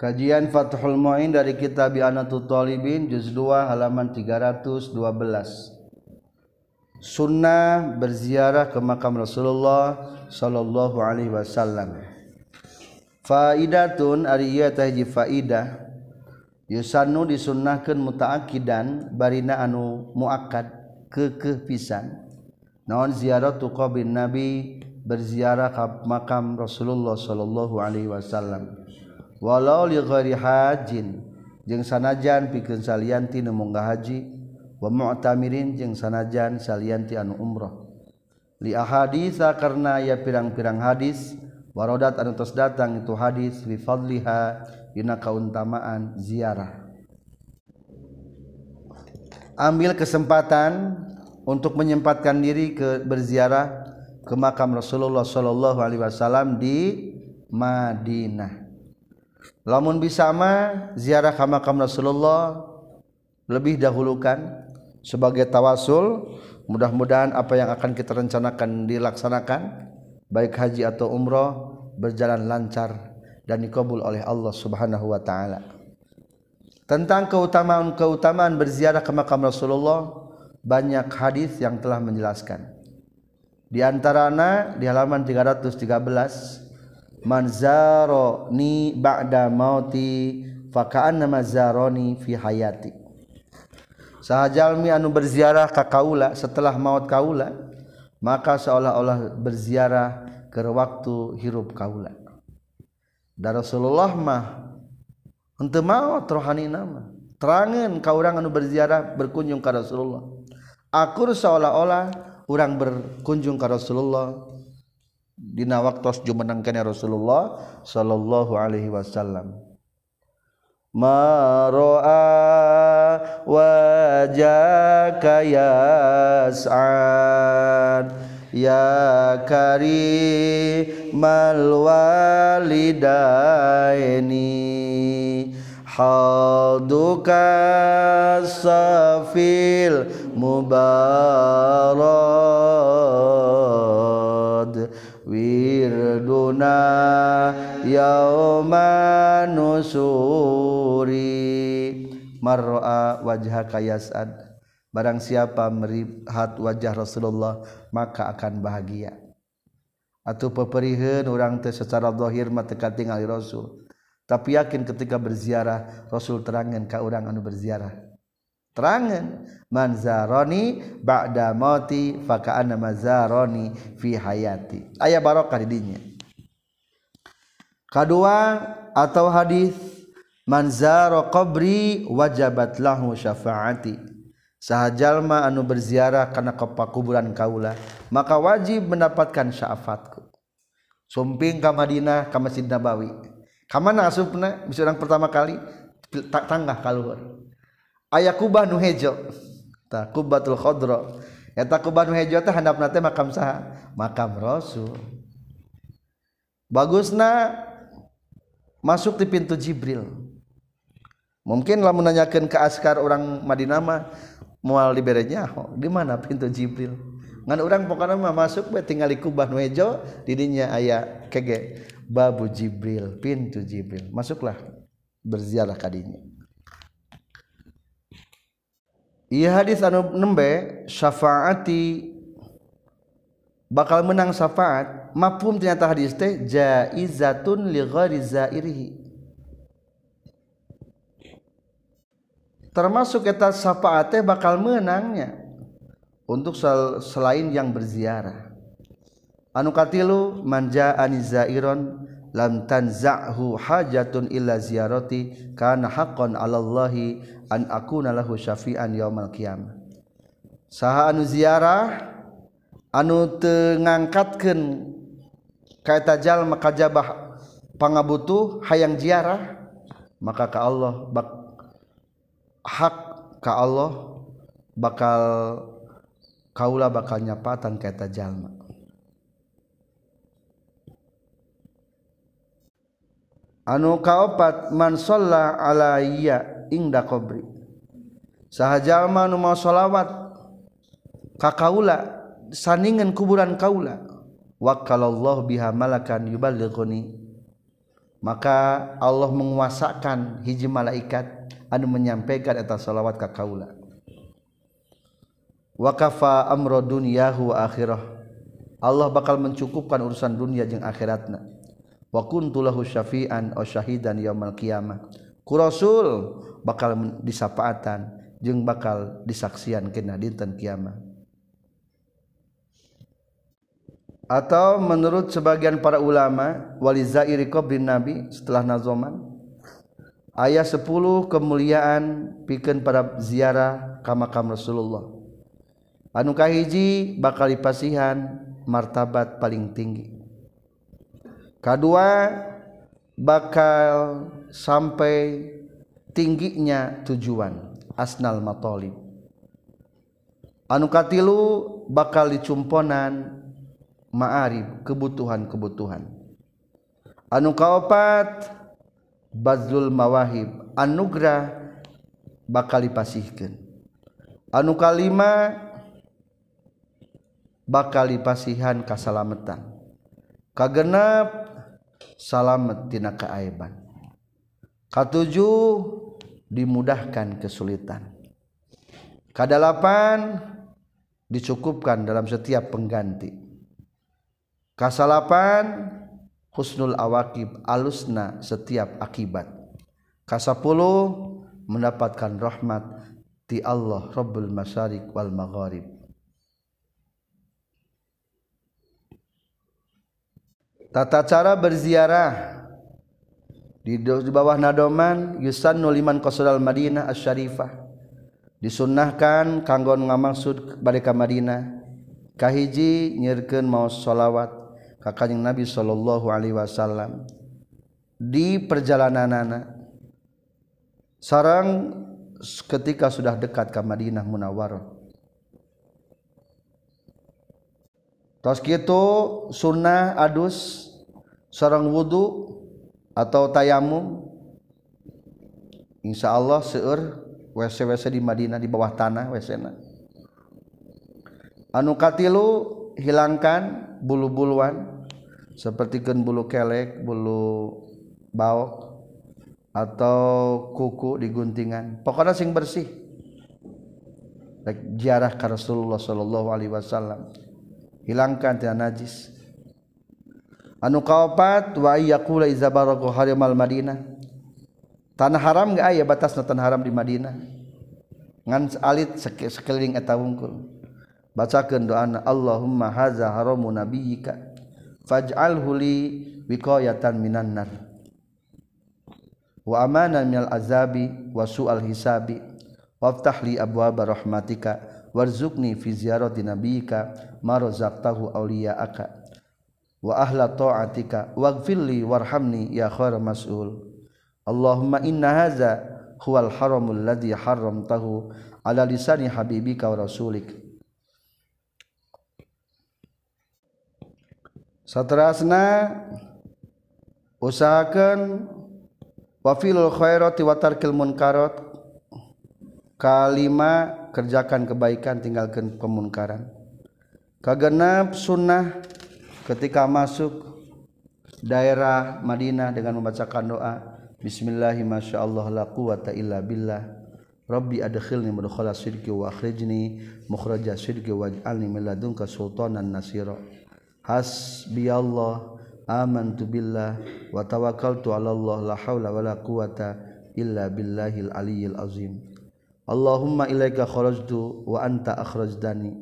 Kajian Fathul Mu'in dari kitab Anatul Talibin juz 2 halaman 312. Sunnah berziarah ke makam Rasulullah sallallahu alaihi wasallam. Faidatun ari ieu teh hiji faidah. Yusannu disunnahkeun mutaakidan barina anu muakkad keukeuh pisan. Naon ziaratu qabrin Nabi berziarah ke makam Rasulullah sallallahu alaihi wasallam. Walau li ghairi hajin jeung sanajan pikeun salianti nu munggah haji. Wa mu'tamirin jeung sanajan salianti anu umrah. Li ahaditsa karna ya pirang-pirang hadis warodat anu tos datang itu hadis fi fadliha dina kautamaan ziarah. Ambil kesempatan untuk menyempatkan diri ke berziarah ke makam Rasulullah sallallahu alaihi wasallam di Madinah lamun bisa mah ziarah ka makam Rasulullah lebih dahulukan sebagai tawasul. Mudah-mudahan apa yang akan kita rencanakan dilaksanakan baik haji atau umroh berjalan lancar dan dikabul oleh Allah Subhanahu wa taala. Tentang keutamaan-keutamaan berziarah ke makam Rasulullah banyak hadis yang telah menjelaskan. Di antaranya di halaman 313 manzaro ni ba'da mauti fakaan nama zaroni fi hayati. Sahajalmi anu berziarah ka kaula setelah maut kaula maka seolah-olah berziarah ke waktu hirup kaula. Dan Rasulullah mah untuk maut rohani nama. Terangan ka orang anu berziarah berkunjung ke Rasulullah. Akur seolah-olah orang berkunjung ke Rasulullah dina waktu jumenangkan Rasulullah sallallahu alaihi wasallam. Maro'a wajaka yas'ad ya karimal walidaini haduka safil mubarad yauma nusuri. Mar'a wajha kayasad barang siapa melihat wajah Rasulullah maka akan bahagia. Atau peperiheun orang teh secara zahir mah tinggal Rasul. Tapi yakin ketika berziarah Rasul terangan ka orang anu berziarah. Terangan manzaroni ba'da mauti faka'anna mazaroni fi hayati. Aya barokah di dinya kedua atau hadis manzaro qabri wajabat lahu syafaati. Sahajalma anu berziarah karena kepak kuburan kaula maka wajib mendapatkan syafaatku. Sumping ka Madinah ka Masjid Nabawi. Ka mana asupna? Bisa orang pertama kali tanggah kaluhur aya kubah nu hejo. Tah kubatul khadra eta kubah nu hejo teh handapna teh makam saha? Makam rasul. Bagusna masuk di pintu Jibril. Mungkin lah menanyakan ke askar orang Madinah mah mual di berenya oh, di mana pintu Jibril? Ngan orang pokoknya mah masuk be tinggal di kubah nuejo didinya ayah kege. Babu Jibril pintu Jibril. Masuklah berziarah kadinya Iya hadis anu nembe syafaati bakal menang syafaat mafhum ternyata hadis teh jaizatun li ghairi zairihi. Termasuk eta syafaat teh bakal menangnya. Untuk sel selain yang berziarah. Anu katilu manja anizairon lam tanza'hu hajatun illa ziyarati kana haqqan 'alallahi an akuna lahu syafi'an yaumal qiyamah. Saha anu ziarah anu teu ngangkatkeun ka eta jalma kajabah pangabutuh hayang ziarah maka ka Allah bak hak ka Allah bakal kaula bakal nyapatan ka eta jalma anu kaopat man alayya ingda qabri saha jalma nu mau sholawat ka kaula saningan kuburan kaula. Wakalallahu biha malakan yuballighuni. Maka Allah menguasakan hiji malaikat anu menyampaikan eta shalawat ka kaula. Wakafa amro dunyahu wa akhirah. Allah bakal mencukupkan urusan dunia jeung akhiratna. Wa kuntu lahu syafi'an aw syahidan yaumil qiyamah. Ku rasul bakal disapaatan jeung bakal disaksian kena dinten kiamat atau menurut sebagian para ulama walizairi qabrin nabi setelah nazoman ayat 10 kemuliaan pikeun para ziarah ka makam Rasulullah. Anu kahiji bakal dipasihan martabat paling tinggi. Kedua bakal sampai tingginya tujuan asnal matolib anu katilu bakal dicumponan ma'arib kebutuhan-kebutuhan. Anu kaopat bazlul mawahib anugerah bakal dipasihkan anu kalima bakal dipasihan kasalamatan. Kagenap salamet tina keaiban katujuh dimudahkan kesulitan. Kadalapan dicukupkan dalam setiap pengganti kasalapan husnul awakib alusna setiap akibat. Kasapuluh mendapatkan rahmat ti Allah Rabbul Masyarik wal Magharib. Tata cara berziarah. Di, bawah nadoman yusannu liman qasadal Madinah asy-syarifah. Disunnahkan kanggo ngamaksud balik ka Madinah. Kahiji nyirkeun maos sholawat kakajeng Nabi Shallallahu Alaihi Wasallam. Di perjalanan anak sarang ketika sudah dekat ke Madinah Munawwarah. Tos kitu sunnah adus sarang wudu atau tayamum Insya Allah seueur WC-WC di Madinah di bawah tanah WC-na anu katilu hilangkan bulu-buluan sepertikan bulu kelek bulu baok atau kuku di guntingan. pokoknya sing bersih. Jarah ke Rasulullah Shallallahu Alaihi Wasallam. Hilangkan tidak najis. Anu kaopat wa iyakula izabaraku harimal Madinah tanah haram gak ayah batas tanah haram di Madinah. Ngan alit sekeliling eta wungkul. Bacakan doa Allahumma haza haramu nabiyika faj'alhu li wiqayatan minan nar wa amanan minal azabi wa su'al hisabi waftah li abwaaba rahmatika warzuqni fi ziyarati nabiyyika ma razaqtahu awliya'aka wa ahla ta'atika waghfir li warhamni ya khair mas'ul Allahumma inna hadza huwal haramul ladzi haramtahu ala lisani habibika wa rasulik satrasna usahakan wafilul khairati wa tarkil munkarat kalima kerjakan kebaikan tinggalkan kemunkaran kagenap sunnah ketika masuk daerah Madinah dengan membacakan doa Bismillahi masya Allah la quwata illa billah. Rabbi adkhilni mudkhala sidqi wa akhrijni mukhraja sidqi waj'alni min ladunka sultanan nasira hasbi Allah aman tu billah wa tawakkaltu ala Allah la haula wala quwata illa billahil aliyyil azim Allahumma ilaika kharajtu wa anta akhrajtani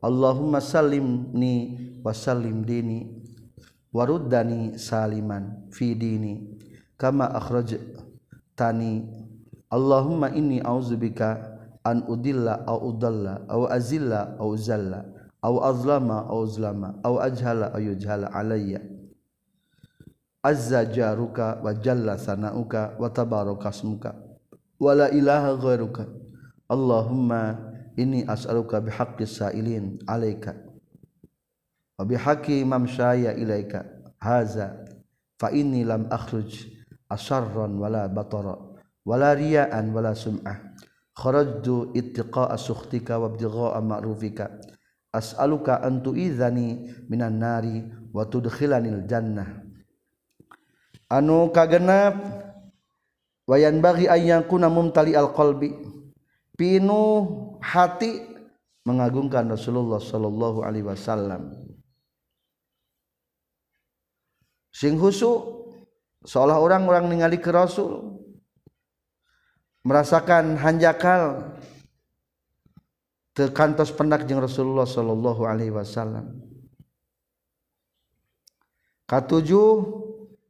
Allahumma sallimni wa sallim dini waruddani saliman fi dini kama akhrajtani Allahumma inni a'udzubika an udilla au udalla au azilla au zalla aw azlama aw zlama aw ajhala aw yujhala alayya azza jaruka wa jalla sanauka wa tabaraka asmuka wa la ilaha ghairuka Allahumma inni as'aluka bihaqqi sa'ilin alayka wa bihaqqi mamshaya ilaika haza fa inni lam akhruj asharran wala batara wala riya'an wala sum'ah kharajtu ittiqa'a sukhtika wa ibtigha'a ma'rufika as'aluka an tu'izani minan nari wa tudkhilanil jannah. Anu kagenap wayan bagi ayang kuna mumtali al qalbi. Pinu hati mengagungkan Rasulullah sallallahu alaihi wasallam. Sing husu seolah orang-orang ningali ke Rasul merasakan hanjakal tekantos pendak jeung Rasulullah sallallahu alaihi wasallam. Katujuh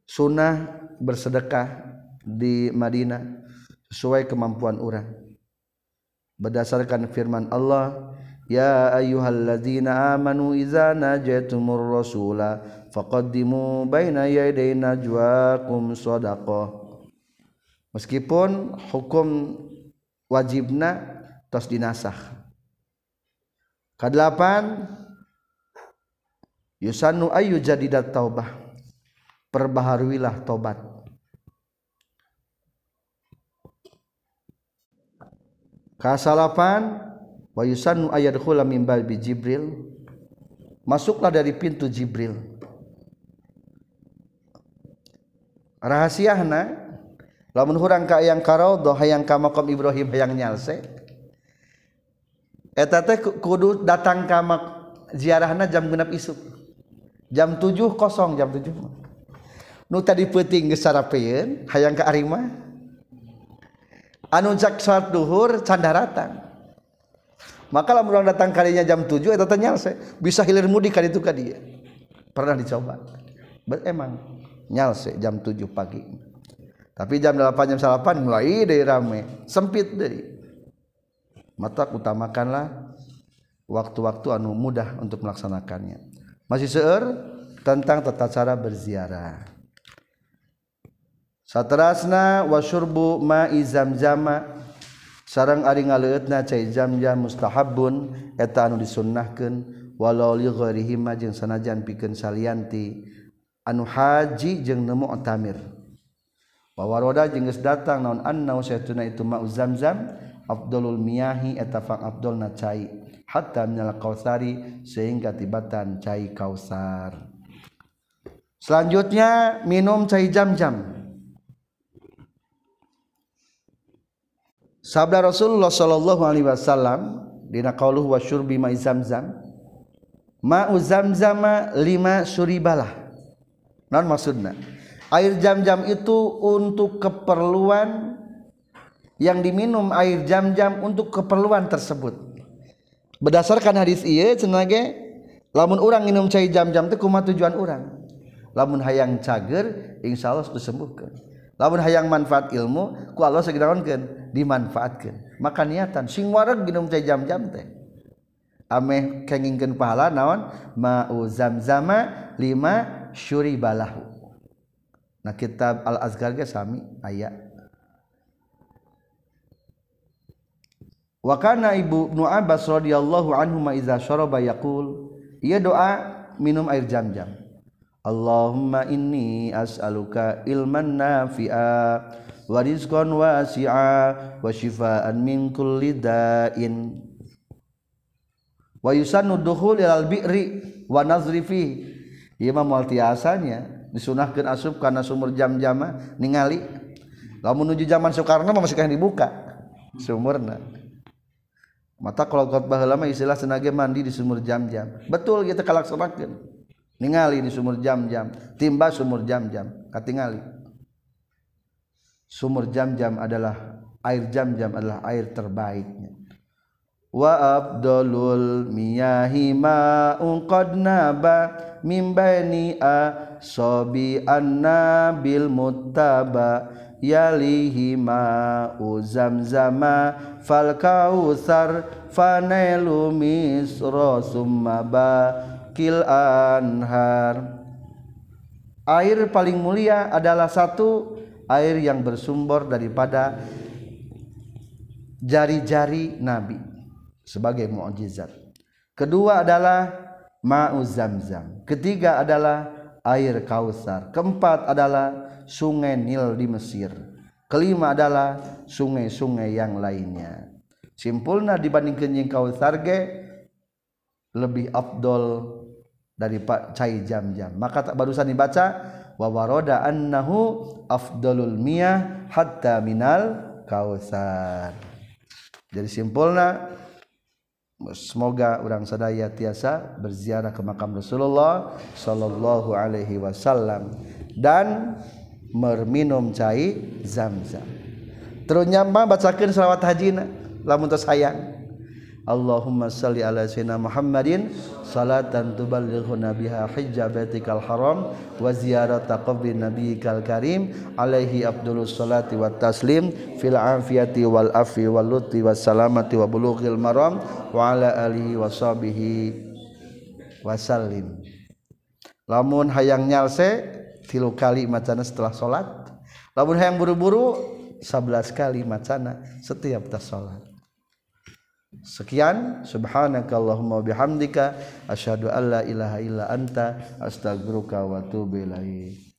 sunnah bersedekah di Madinah sesuai kemampuan orang. Berdasarkan firman Allah ya ayyuhalladzina amanu idza najaitumur rasula faqaddimu baina yaday najwakum shadaqah meskipun hukum wajibna tos dinasah kadelapan yusannu ayu jadidat taubah. Perbaharuilah tobat kasalapan wa yusannu ayadkhula min babi jibril. Masuklah dari pintu jibril. Rahasiahna lamun hurang ka yang karodoh hayang ka makom ibrahim hayang nyalse eta teh kudu datang ka ziarahna jam genap isuk. Jam 7 kosong jam 7 nu tadi peting geus sarapeun hayang ke arima anu cak salat duhur can datang. Maka lamun orang datang kalinya jam 7 eta teh nyalse. Bisa hilir mudik ka ditu ka dia pernah dicoba. Bet, emang nyalse jam 7 pagi. Tapi jam 8 jam 8 mulai deh rame. Sempit deh mata utamakanlah waktu-waktu anu mudah untuk melaksanakannya. Masih seueur tentang tata cara berziarah. Satrasna wasyurbu ma'i zamzama. Sarang ari ngaleutna cai zamzam mustahabun eta anu disunnahkeun walau li ghairihi jeung sanajan pikeun salianti. Anu haji jeung nemu tamir wa waroda jeung geus datang naon annau saytuna itu ma'u zamzam afdalul miyahi eta fang afdalna cai hatta minal kausari sehingga tibatan cai kausar. Selanjutnya minum cai jam-jam. Sabda Rasulullah sallallahu alaihi wasallam dina qauluhu wasyurbi ma zamzam. Ma'u zamzama lima suribalah non maksudna? Air jam-jam itu untuk keperluan yang diminum air jam-jam untuk keperluan tersebut. Berdasarkan hadis iya cenage, lamun orang minum cai jam-jam itu kuma tujuan orang lamun hayang cager insya Allah disembuhkan lamun hayang manfaat ilmu ku Allah segeraonkan dimanfaatkan maka niatan sing wareg minum cai jam-jam teh. Ameh kengingkeun pahala naon? Ma'u zamzama lima syuri balahu nah kitab al azkar ge sami ayat wa kana ibu nu abbas radhiyallahu anhu ma iza syaraba yaqul ieu doa minum air jam-jam. Allahumma inni as'aluka ilman nafi'a wa rizqan wasi'a wa shifaan min kulli da'in. Wa yusannu dukhul ilal bi'ri wa nazri fi Imam multiasanya disunahkeun asup kana sumur jam-jama ningali. Lamun menuju zaman Soekarno masih kan dibuka sumurna mata kalau khotbah lama istilah senage mandi di sumur jam-jam. Betul kita kalaksanakeun. Ningali di sumur jam-jam timba sumur jam-jam katingali. Sumur jam-jam adalah air jam-jam adalah air terbaiknya. Wa abdulul miyahi ma'un qad naba min baini asabi annabil muttaba yalihi ma'u zamzama fal kautsar fanailu misra summa ba kil anhar air paling mulia adalah satu air yang bersumber daripada jari-jari Nabi sebagai mukjizat. Kedua adalah ma'u zamzam. Ketiga adalah air kausar. Keempat adalah sungai Nil di Mesir. Kelima adalah sungai-sungai yang lainnya. Simpulna dibandingkan yang kausar ge lebih afdol dari Pak cai jam-jam maka barusan dibaca wawaroda annahu afdalul miyah hatta minal kausar jadi simpulna semoga orang sadaya tiasa berziarah ke makam Rasulullah sallallahu alaihi wasallam dan merminum cai zamzam. Terus nyambang bacakan salawat hajina lamun tersayang Allahumma salli ala sayyidina Muhammadin. Salatan tuballighuna biha hijja baitikal haram wa ziyarata qabri nabiyikal karim. Alaihi afdalus salati wat taslim. Fil afiyati wal afi wal lutfi was salamati wa bulughil maram. Wa ala alihi wa washabihi wasallim lamun hayang nyalse tilu kali macana setelah salat lamun hayang buru-buru 11 kali macana setiap tas salat sekian. Subhanakallahumma bihamdika. Asyhadu alla ilaha illa anta. Astaghfiruka wa atubu ilaik.